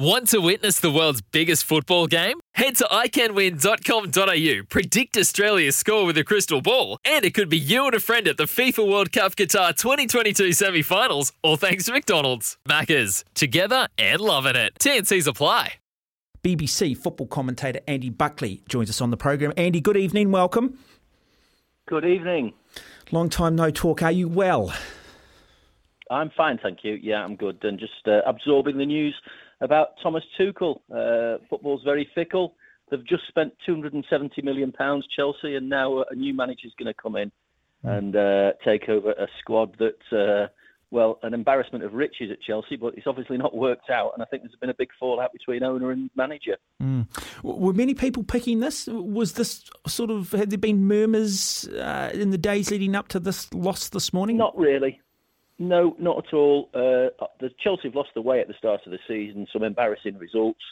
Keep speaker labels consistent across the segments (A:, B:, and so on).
A: Want to witness the world's biggest football game? Head to iCanWin.com.au, predict Australia's score with a crystal ball, and it could be you and a friend at the FIFA World Cup Qatar 2022 semi finals, all thanks to McDonald's. Maccas, together and loving it. TNC's apply.
B: BBC football commentator Andy Buckley joins us on the program. Andy, good evening, welcome.
C: Good evening.
B: Long time no talk. Are you well?
C: I'm fine, thank you. Yeah, I'm good. And just uh, absorbing the news about Thomas Tuchel. Uh, football's very fickle. They've just spent 270 million pounds, Chelsea, and now a new manager's going to come in and uh, take over a squad that, uh, well, an embarrassment of riches at Chelsea, but it's obviously not worked out. And I think there's been a big fallout between owner and manager.
B: W- Were many people picking this? Was this sort of, had there been murmurs uh, in the days leading up to this loss this morning?
C: Not really. No, not at all. Uh, the Chelsea have lost the way at the start of the season. Some embarrassing results,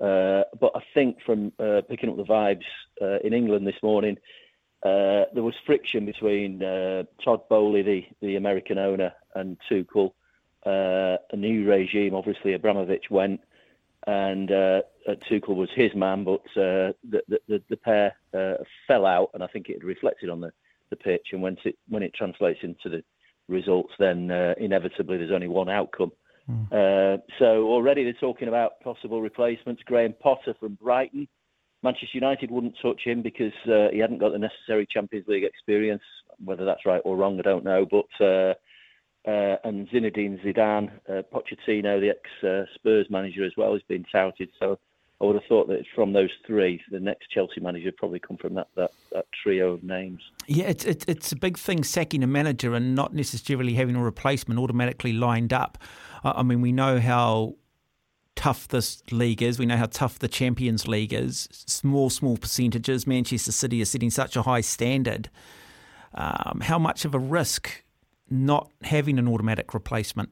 C: uh, but I think from uh, picking up the vibes uh, in England this morning, uh, there was friction between uh, Todd Boehly, the, the American owner, and Tuchel. Uh, a new regime, obviously Abramovich went, and Tuchel was his man, but the, the the pair fell out, and I think it reflected on the, the pitch. And when it when it translates into the results, then uh, inevitably there's only one outcome. Uh, so already they're talking about possible replacements. Graham Potter from Brighton. Manchester United wouldn't touch him because uh, he hadn't got the necessary Champions League experience. Whether that's right or wrong, I don't know. But uh, uh, and Zinedine Zidane, uh, Pochettino, the ex-Spurs manager as well, has been touted. So I would have thought that from those three, the next Chelsea manager probably come from that, that, that trio of names.
B: Yeah, it's, it's it's a big thing sacking a manager and not necessarily having a replacement automatically lined up. I I mean, we know how tough this league is. We know how tough the Champions League is. Small, small percentages. Manchester City is setting such a high standard. Um, how much of a risk not having an automatic replacement?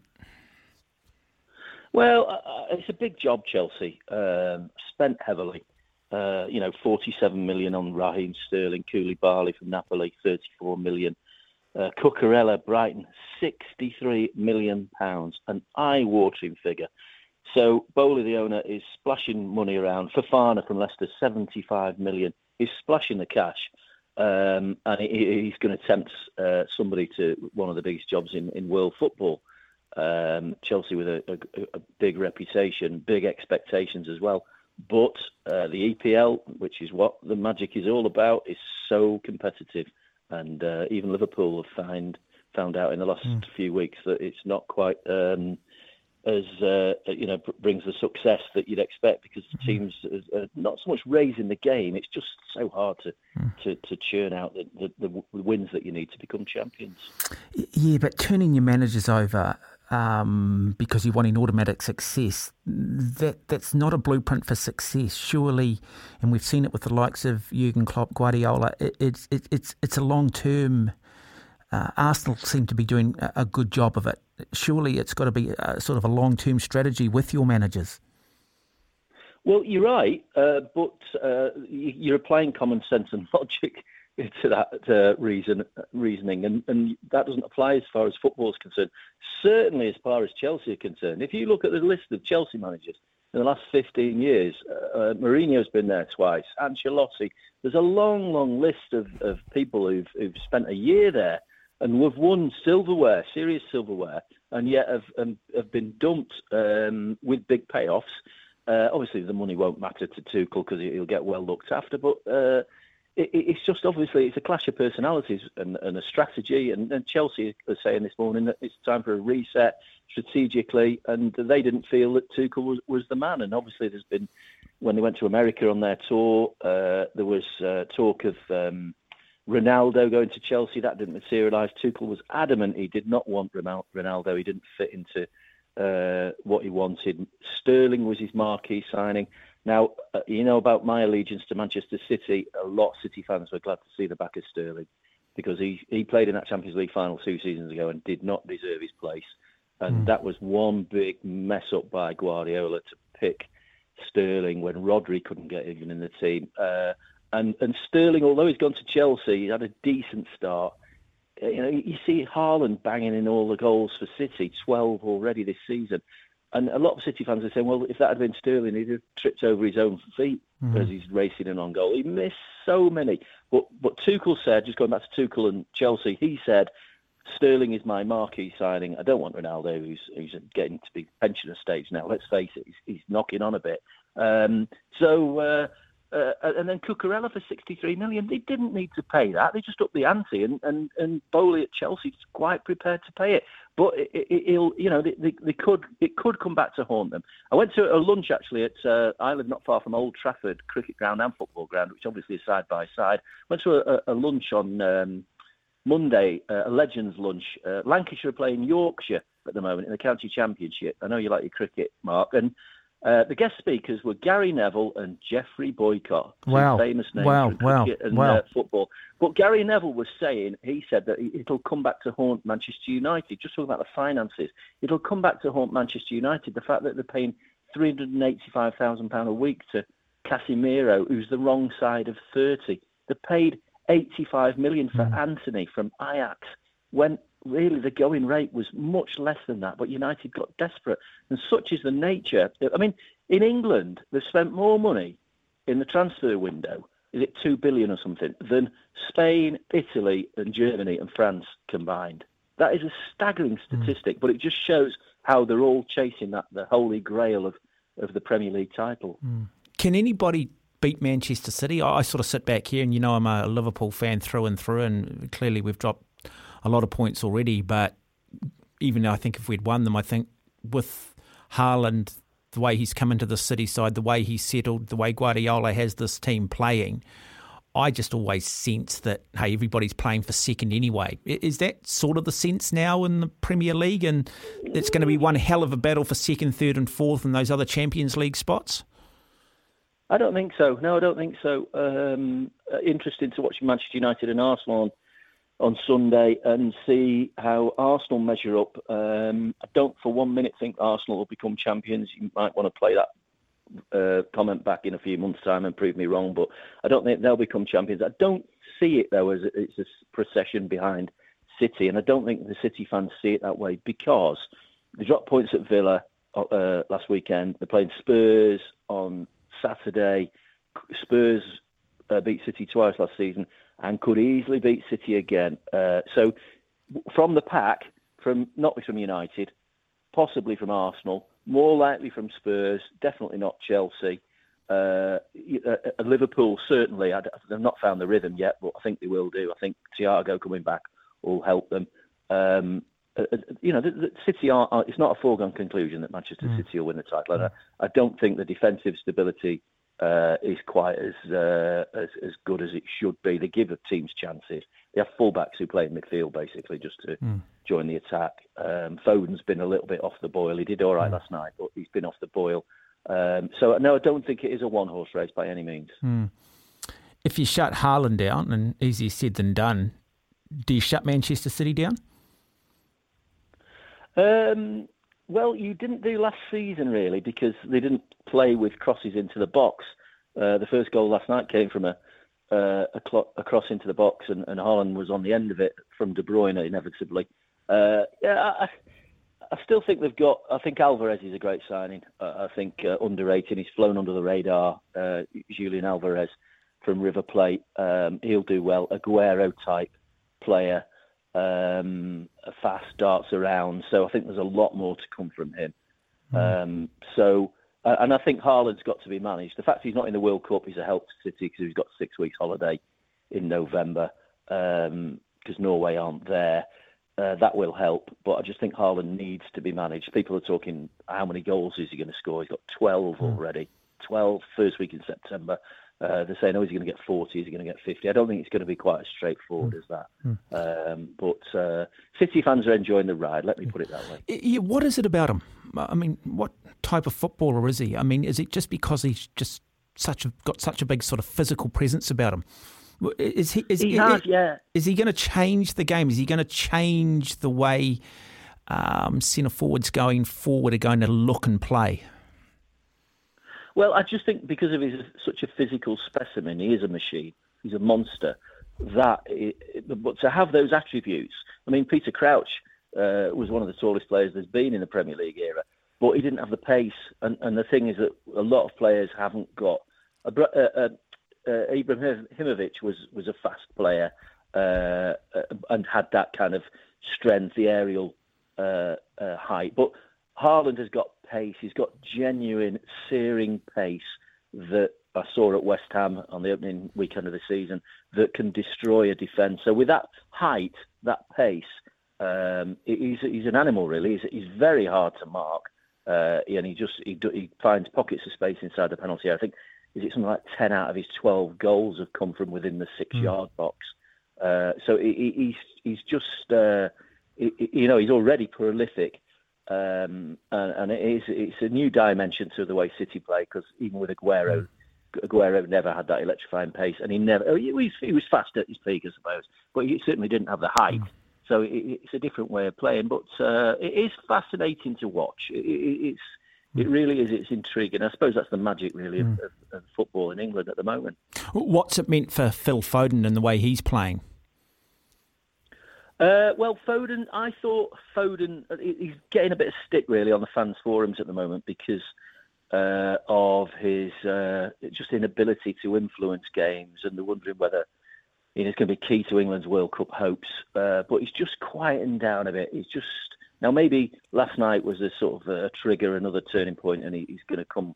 C: Well, uh, it's a big job, Chelsea. Um, spent heavily. Uh, you know, 47 million on Raheem Sterling, Koulibaly from Napoli, 34 million. Uh, Cucurella, Brighton, 63 million pounds, an eye-watering figure. So Boehly, the owner, is splashing money around. Fofana from Leicester, 75 million. He's splashing the cash, um, and he, he's going to tempt uh, somebody to one of the biggest jobs in, in world football. Um, Chelsea with a, a, a big reputation, big expectations as well. But uh, the EPL, which is what the magic is all about, is so competitive, and uh, even Liverpool have found found out in the last few weeks that it's not quite um, as uh, you know brings the success that you'd expect because the teams are are not so much raising the game; it's just so hard to to, to churn out the, the, the wins that you need to become champions.
B: Yeah, but turning your managers over um, because you're wanting automatic success, that that's not a blueprint for success. Surely, and we've seen it with the likes of Jurgen Klopp, Guardiola. It, it's it, it's it's a long term. Uh, Arsenal seem to be doing a, a good job of it. Surely, it's got to be a, sort of a long term strategy with your managers.
C: Well, you're right, uh, but uh, you're applying common sense and logic to that uh, reason reasoning, and, and that doesn't apply as far as football is concerned. Certainly, as far as Chelsea are concerned, if you look at the list of Chelsea managers in the last 15 years, uh, uh, Mourinho's been there twice, Ancelotti. There's a long, long list of, of people who've, who've spent a year there and have won silverware, serious silverware, and yet have um, have been dumped um, with big payoffs. Uh, obviously, the money won't matter to Tuchel because he'll get well looked after, but uh, it, it's just obviously it's a clash of personalities and, and a strategy. And, and Chelsea are saying this morning that it's time for a reset strategically, and they didn't feel that Tuchel was, was the man. And obviously, there's been when they went to America on their tour, uh, there was uh, talk of. Um, Ronaldo going to Chelsea, that didn't materialise. Tuchel was adamant he did not want Ronaldo. He didn't fit into uh, what he wanted. Sterling was his marquee signing. Now, uh, you know about my allegiance to Manchester City. A lot of City fans were glad to see the back of Sterling because he, he played in that Champions League final two seasons ago and did not deserve his place. And mm. that was one big mess up by Guardiola to pick Sterling when Rodri couldn't get even in the team. Uh, and and Sterling, although he's gone to Chelsea, he had a decent start. Uh, you know, you see Haaland banging in all the goals for City, 12 already this season. And a lot of City fans are saying, well, if that had been Sterling, he'd have tripped over his own feet mm-hmm. as he's racing in on goal. He missed so many. But but Tuchel said, just going back to Tuchel and Chelsea, he said, Sterling is my marquee signing. I don't want Ronaldo, who's, who's getting to be pensioner stage now. Let's face it, he's, he's knocking on a bit. Um, so uh, uh, and then Cucurella for 63 million. They didn't need to pay that. They just upped the ante, and and and Boehly at Chelsea is quite prepared to pay it. But it, will you know, they, they, could it could come back to haunt them. I went to a lunch actually at uh, I live not far from Old Trafford cricket ground and football ground, which obviously is side by side. Went to a, a lunch on um, Monday, uh, a Legends lunch. Uh, Lancashire are playing Yorkshire at the moment in the county championship. I know you like your cricket, Mark, and uh, the guest speakers were Gary Neville and Geoffrey Boycott,
B: wow.
C: famous names
B: wow.
C: from cricket wow. and
B: wow.
C: Uh, football. But Gary Neville was saying, he said that it'll come back to haunt Manchester United, just talking about the finances. It'll come back to haunt Manchester United, the fact that they're paying £385,000 a week to Casemiro, who's the wrong side of 30. They paid 85 million for mm. Antony from Ajax when really the going rate was much less than that, but United got desperate. And such is the nature. I mean, in England, they've spent more money in the transfer window, is it 2 billion or something, than Spain, Italy, and Germany and France combined. That is a staggering hmm. statistic, mm. but it just shows how they're all chasing that, the holy grail of, of the Premier League title.
B: Mm. Can anybody beat Manchester City? I sort of sit back here and you know I'm a Liverpool fan through and through, and clearly we've dropped a lot of points already. But even I think if we'd won them, I think with Haaland, the way he's come into the City side, the way he's settled, the way Guardiola has this team playing, I just always sense that hey, everybody's playing for second anyway. Is that sort of the sense now in the Premier League, and it's going to be one hell of a battle for second, third, and fourth, and those other Champions League spots?
C: I don't think so. No, I don't think so. Um, uh, interesting to watch Manchester United and Arsenal on Sunday and see how Arsenal measure up. Um, I don't for one minute think Arsenal will become champions. You might want to play that uh, comment back in a few months' time and prove me wrong, but I don't think they'll become champions. I don't see it though as it's a procession behind City, and I don't think the City fans see it that way because they dropped points at Villa uh, last weekend. They're playing Spurs on Saturday. Spurs uh, beat City twice last season and could easily beat City again. Uh, so from the pack, from not from United, possibly from Arsenal, more likely from Spurs, definitely not Chelsea. Uh, uh, uh Liverpool certainly. I, they've not found the rhythm yet, but I think they will do. I think Thiago coming back will help them. Um, uh, uh you know, the, the City are, are, It's not a foregone conclusion that Manchester mm. City will win the title. Mm. I, I don't think the defensive stability uh, is quite as, uh, as as good as it should be. They give the teams chances. They have fullbacks who play in midfield basically just to mm. join the attack. Um, Foden's been a little bit off the boil. He did all right mm. last night, but he's been off the boil. Um, so no, I don't think it is a one horse race by any means.
B: Mm. If you shut Haaland down, and easier said than done, do you shut Manchester City down?
C: Um, well, you didn't do last season really because they didn't play with crosses into the box. Uh, the first goal last night came from a uh, a, a, cross into the box, and, and Haaland was on the end of it from De Bruyne inevitably. Uh, yeah, I, I, still think they've got. I think Alvarez is a great signing. I think uh, underrated. He's flown under the radar. Uh, Julian Alvarez from River Plate. Um, he'll do well. Aguero type player um, fast darts around. So I think there's a lot more to come from him. Mm. Um, so, and I think Haaland's got to be managed. The fact he's not in the World Cup is a help to City because he's got six weeks holiday in November because um, Norway aren't there. Uh, that will help, but I just think Haaland needs to be managed. People are talking how many goals is he going to score? He's got 12 mm. already. 12, first week in September. Uh, they're saying, oh, is he going to get 40? Is he going to get 50? I don't think it's going to be quite as straightforward mm. as that. Mm. Um, but uh, City fans are enjoying the ride, let me put it that way.
B: What is it about him? I mean, what type of footballer is he? I mean, is it just because he's just such a, got such a big sort of physical presence about him? Is he? Is,
C: he has, yeah.
B: Is he going to change the game? Is he going to change the way um, centre forwards going forward are going to look and play?
C: Well, I just think because of his such a physical specimen, he is a machine. He's a monster. That, but to have those attributes, I mean, Peter Crouch uh, was one of the tallest players there's been in the Premier League era, but he didn't have the pace. And, and the thing is that a lot of players haven't got. Uh, uh, uh, Ibrahimovic was was a fast player uh, and had that kind of strength, the aerial uh, uh, height. But Haaland has got pace. He's got genuine searing pace that I saw at West Ham on the opening weekend of the season that can destroy a defence. So with that height, that pace, um, he's he's an animal really. He's, he's very hard to mark, uh, and he just he, he finds pockets of space inside the penalty area. I think is it something like ten out of his twelve goals have come from within the six-yard mm. box. Uh, so he, he's he's just uh, he, you know he's already prolific, um, and, and, it is it's a new dimension to the way City play because even with Aguero. Mm. Aguero never had that electrifying pace, and he never. Oh, he was, he was fast at his peak, I suppose, but he certainly didn't have the height. Mm. So it, it's a different way of playing, but uh, it is fascinating to watch. It, it's it really is. It's intriguing. I suppose that's the magic, really, mm. of, of, football in England at the moment.
B: What's it meant for Phil Foden and the way he's playing?
C: Uh, well, Foden, I thought Foden, he's getting a bit of stick really on the fans' forums at the moment because uh, of his uh, just inability to influence games, and they're wondering whether you know, going to be key to England's World Cup hopes. Uh, but he's just quieting down a bit. He's just now, maybe last night was a sort of a trigger, another turning point, and he, he's going to come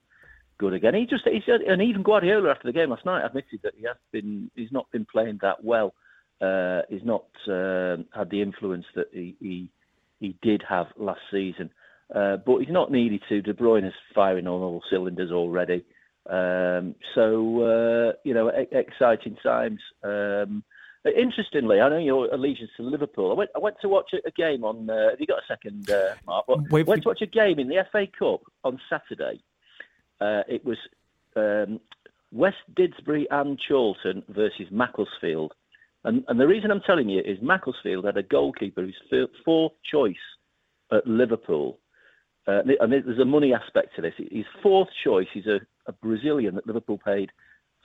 C: good again. He just, and even Guardiola after the game last night admitted that he has been, he's not been playing that well. Uh, he's not uh, had the influence that he, he, he did have last season. Uh, but he's not needed to. De Bruyne is firing on all cylinders already. Um, so uh, you know, e- exciting times. Um, Interestingly, I know your allegiance to Liverpool. I went, I went to watch a, game on. Uh, have you got a second, uh, Mark? I went to watch a game in the FA Cup on Saturday. Uh, it was um, West Didsbury and Chorlton versus Macclesfield. And, and the reason I'm telling you is Macclesfield had a goalkeeper who's fourth choice at Liverpool. Uh, and there's a money aspect to this. His fourth choice is a, a Brazilian that Liverpool paid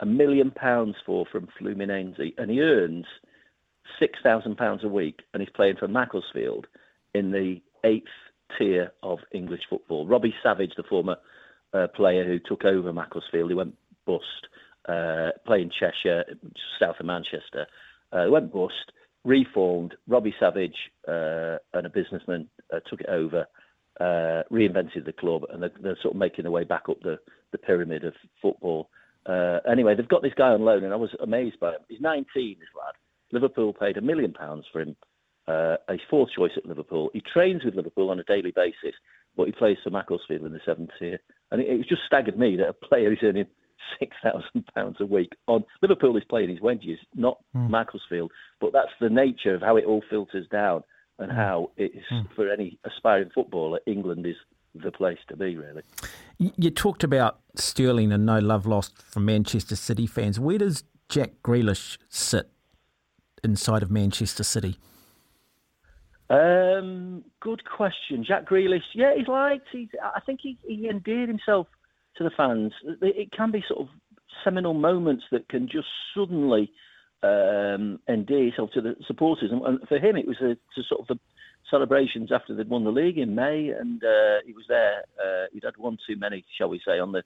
C: a million pounds for from Fluminense, and he earns six thousand pounds a week, and he's playing for Macclesfield in the eighth tier of English football. Robbie Savage, the former uh, player who took over Macclesfield, he went bust, uh, playing Cheshire, south of Manchester, uh, went bust, reformed. Robbie Savage uh, and a businessman uh, took it over. Reinvented the club, and they're, they're, sort of making their way back up the, the pyramid of football. Anyway, they've got this guy on loan, and I was amazed by him. He's 19, this lad. Liverpool paid a million pounds for him. Uh, he's fourth choice at Liverpool. He trains with Liverpool on a daily basis, but he plays for Macclesfield in the seventh tier. And it, it just staggered me that a player is earning six thousand pounds a week on Liverpool is playing his wages, not mm. Macclesfield. But that's the nature of how it all filters down, and mm. how it is mm. for any aspiring footballer. England is the place to be, really.
B: You talked about Sterling and no love lost from Manchester City fans. Where does Jack Grealish sit inside of Manchester City?
C: Um, good question. Jack Grealish, yeah, he's liked. He's, I think he, he endeared himself to the fans. It can be sort of seminal moments that can just suddenly um, endear yourself to the supporters. And, for him, it was a, sort of the celebrations after they'd won the league in May, and uh, he was there. Uh, he'd had one too many, shall we say, on the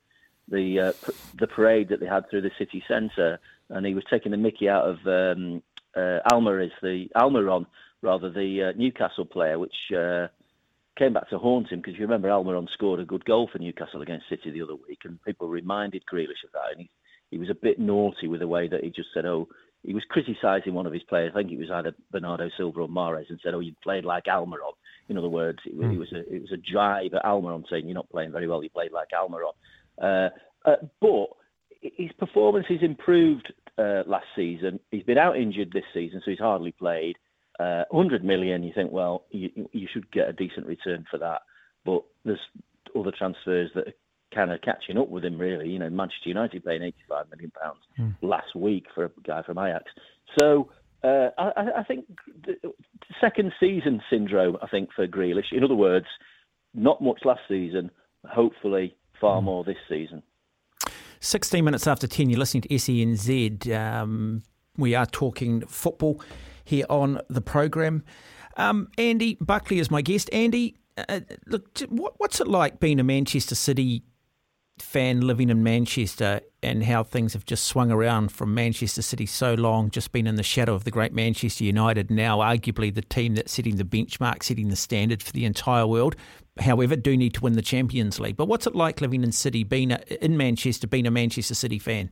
C: the uh, the parade that they had through the city centre, and he was taking the Mickey out of um, uh, Almiron, the Almiron rather the uh, Newcastle player, which uh, came back to haunt him because you remember Almiron scored a good goal for Newcastle against City the other week, and people reminded Grealish of that, and he he was a bit naughty with the way that he just said, "Oh, he was criticising one of his players. I think it was either Bernardo Silva or Mahrez, and said, "Oh, you played like Almiron." In other words, it, mm. it was a it was a jibe at Almiron saying, "You're not playing very well. You played like Almiron." Uh, Uh, but his performance has improved uh, last season. He's been out injured this season, so he's hardly played. Uh, 100 million, you think, well, you, you should get a decent return for that. But there's other transfers that are kind of catching up with him, really. You know, Manchester United paying 85 million pounds mm. last week for a guy from Ajax. So uh, I, I, think second season syndrome. I think for Grealish. In other words, not much last season. Hopefully, far mm. more this season.
B: 16 minutes after 10, you're listening to SENZ. Um, we are talking football here on the program. Um, Andy Buckley is my guest. Andy, uh, look, what, what's it like being a Manchester City fan living in Manchester and how things have just swung around from Manchester City so long, just been in the shadow of the great Manchester United, now arguably the team that's setting the benchmark, setting the standard for the entire world. However, do need to win the Champions League. But what's it like living in City, being a, in Manchester, being a Manchester City fan?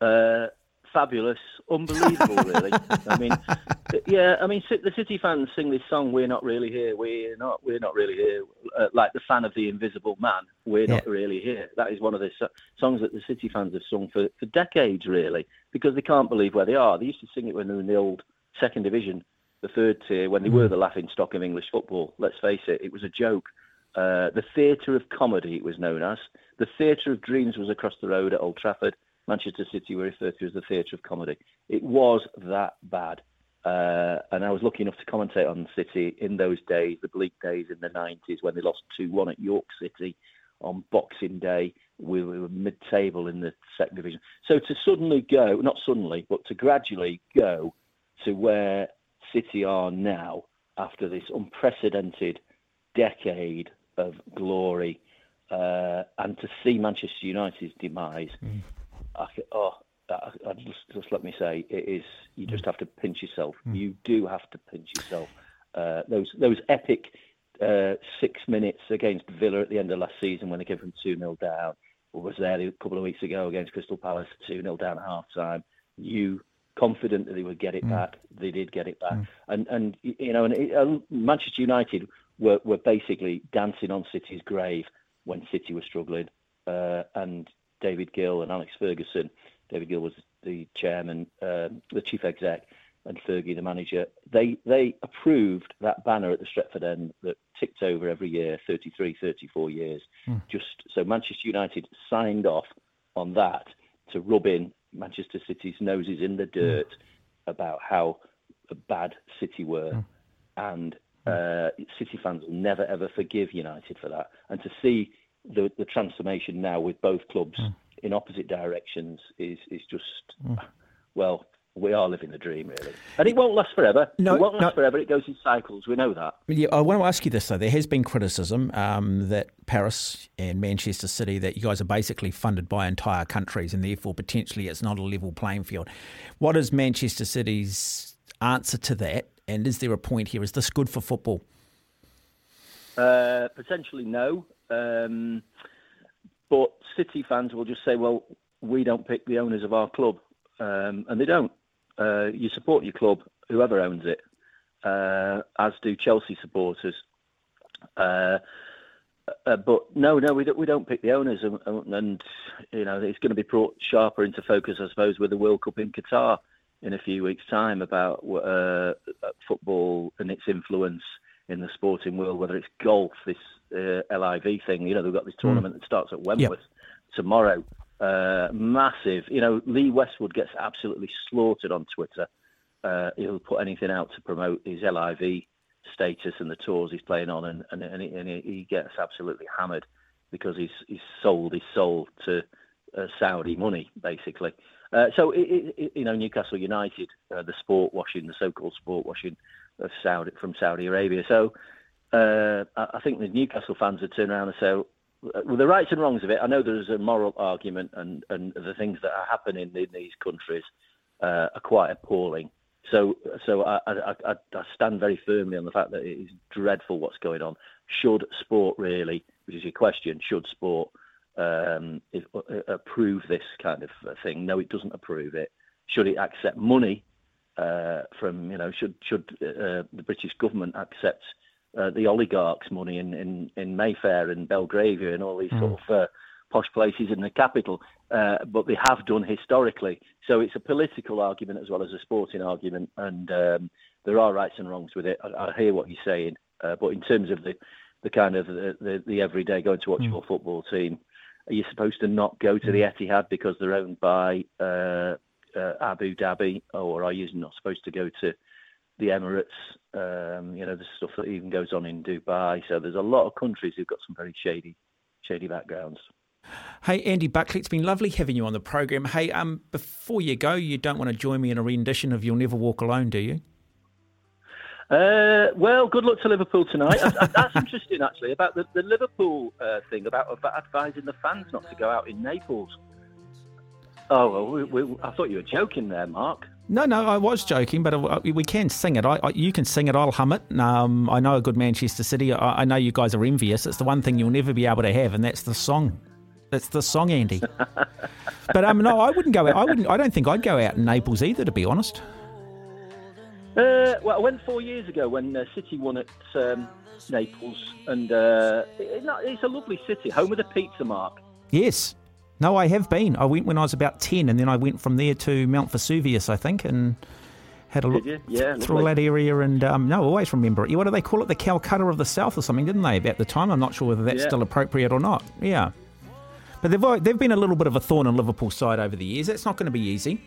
C: Uh, fabulous, unbelievable, really. I mean, yeah, I mean, the City fans sing this song. We're not really here. We're not. We're not really here. Uh, like the fan of the Invisible Man. We're yeah. not really here. That is one of the so- songs that the City fans have sung for for decades, really, because they can't believe where they are. They used to sing it when they were in the old second division, the third tier, when they mm. were the laughing stock of English football. Let's face it, it was a joke. Uh, the theatre of comedy, it was known as. The theatre of dreams was across the road at Old Trafford. Manchester City were referred to as the theatre of comedy. It was that bad. Uh, and I was lucky enough to commentate on City in those days, the bleak days in the 90s when they lost 2 1 at York City on Boxing Day. We were mid table in the second division. So to suddenly go, not suddenly, but to gradually go to where City are now after this unprecedented decade of glory uh, and to see Manchester United's demise. Mm. I, oh, I, I just, just let me say, it is. You just have to pinch yourself. Mm. You do have to pinch yourself. Uh, those those epic uh, six minutes against Villa at the end of last season when they came from two 0 down, or was there a couple of weeks ago against Crystal Palace two 0 down at half time. You confident that they would get it mm. back. They did get it back, mm. and and you know, and it, uh, Manchester United were were basically dancing on City's grave when City was struggling, uh, and David Gill and Alex Ferguson. David Gill was the chairman, uh, the chief exec, and Fergie the manager. They they approved that banner at the Stretford end that ticked over every year, 33, 34 years. Mm. Just so Manchester United signed off on that to rub in Manchester City's noses in the hmm. dirt mm. about how bad City were, mm. and hmm. uh, City fans will never ever forgive United for that. And to see the the transformation now with both clubs mm. in opposite directions is is just mm. well we are living the dream, really. And it won't last forever. No, it won't last no. forever. It goes in cycles. We know that.
B: Yeah, I want to ask you this, though. There has been criticism um, that Paris and Manchester City, that you guys are basically funded by entire countries and therefore potentially it's not a level playing field. What is Manchester City's answer to that? And is there a point here? Is this good for football?
C: Uh, potentially no. Um, but City fans will just say, well, we don't pick the owners of our club. Um, and they don't. Uh, you support your club, whoever owns it, uh, as do Chelsea supporters. Uh, uh but no, no, we don't. We don't pick the owners, and, and you know it's going to be brought sharper into focus, I suppose, with the World Cup in Qatar in a few weeks' time about uh, football and its influence in the sporting world, whether it's golf, this uh, LIV thing. You know, they've got this hmm. tournament mm. that starts at Wentworth yep. tomorrow. Uh, massive. You know, Lee Westwood gets absolutely slaughtered on Twitter. Uh, he'll put anything out to promote his LIV status and the tours he's playing on, and and, and, he, and he gets absolutely hammered because he's he's sold his soul to uh, Saudi money, basically. Uh, so, it, it, you know, Newcastle United, uh, the sport washing, the so-called sport washing of Saudi from Saudi Arabia. So, uh, I think the Newcastle fans would turn around and say, well, the rights and wrongs of it, I know there's a moral argument, and, and the things that are happening in these countries uh, are quite appalling. So, so I, I, I, I, stand very firmly on the fact that it is dreadful what's going on. Should sport really, which is your question, should sport um, if, uh, approve this kind of thing? No, it doesn't approve it. Should it accept money uh, from, you know, should should uh, the British government accept uh, the oligarchs' money in, in, in Mayfair and Belgravia and all these mm. sort of uh, posh places in the capital, uh, but they have done historically. So it's a political argument as well as a sporting argument, and um, there are rights and wrongs with it. I, I hear what you're saying, uh, but in terms of the the kind of the, the, the everyday going to watch mm. your football team, are you supposed to not go to the hmm. Etihad because they're owned by uh, uh, Abu Dhabi, or are you not supposed to go to the Emirates? Um, you know, the stuff that even goes on in Dubai. So there's a lot of countries who've got some very shady, shady backgrounds.
B: Hey, Andy Buckley, it's been lovely having you on the program. Hey, um, before you go, you don't want to join me in a rendition of "You'll Never Walk Alone," do you?
C: Uh, well, good luck to Liverpool tonight. That's interesting, actually, about the, the Liverpool uh, thing, about, about advising the fans not to go out in Naples. Oh, well, we, we, I thought you were joking there, Mark.
B: No, no, I was joking, but uh, we can sing it. I, I, you can sing it. I'll hum it. Um, I know a good Manchester City. I, I, know you guys are envious. It's the one thing you'll never be able to have, and that's the song. That's the song, Andy. but um, no, I wouldn't go out. I wouldn't. I don't think I'd go out in Naples either, to be honest.
C: Uh, well, I went four years ago when uh, City won at um, Naples, and uh, it, it's a lovely city, home of the pizza mark.
B: Yes. No, I have been. I went when I was about 10, and then I went from there to Mount Vesuvius, I think, and had a look
C: yeah,
B: through all that area. And um, no, I always remember it. What do they call it? The Calcutta of the South or something, didn't they, at the time? I'm not sure whether that's yeah. still appropriate or not. Yeah. But they've, they've been a little bit of a thorn in Liverpool's side over the years. That's not going to be easy.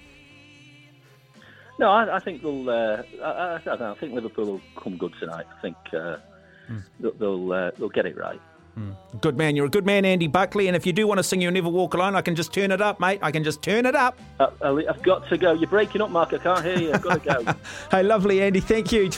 C: No, I, I think they'll. Uh, I, I, I, think Liverpool will come good tonight. I think uh, mm. they'll they'll, uh, they'll, get it right.
B: Good man, you're a good man, Andy Buckley. And if you do want to sing "You'll Never Walk Alone," I can just turn it up, mate. I can just turn it up.
C: Uh, I've got to go. You're breaking up, Mark. I can't hear you. I've got to go.
B: hey, lovely, Andy. Thank you.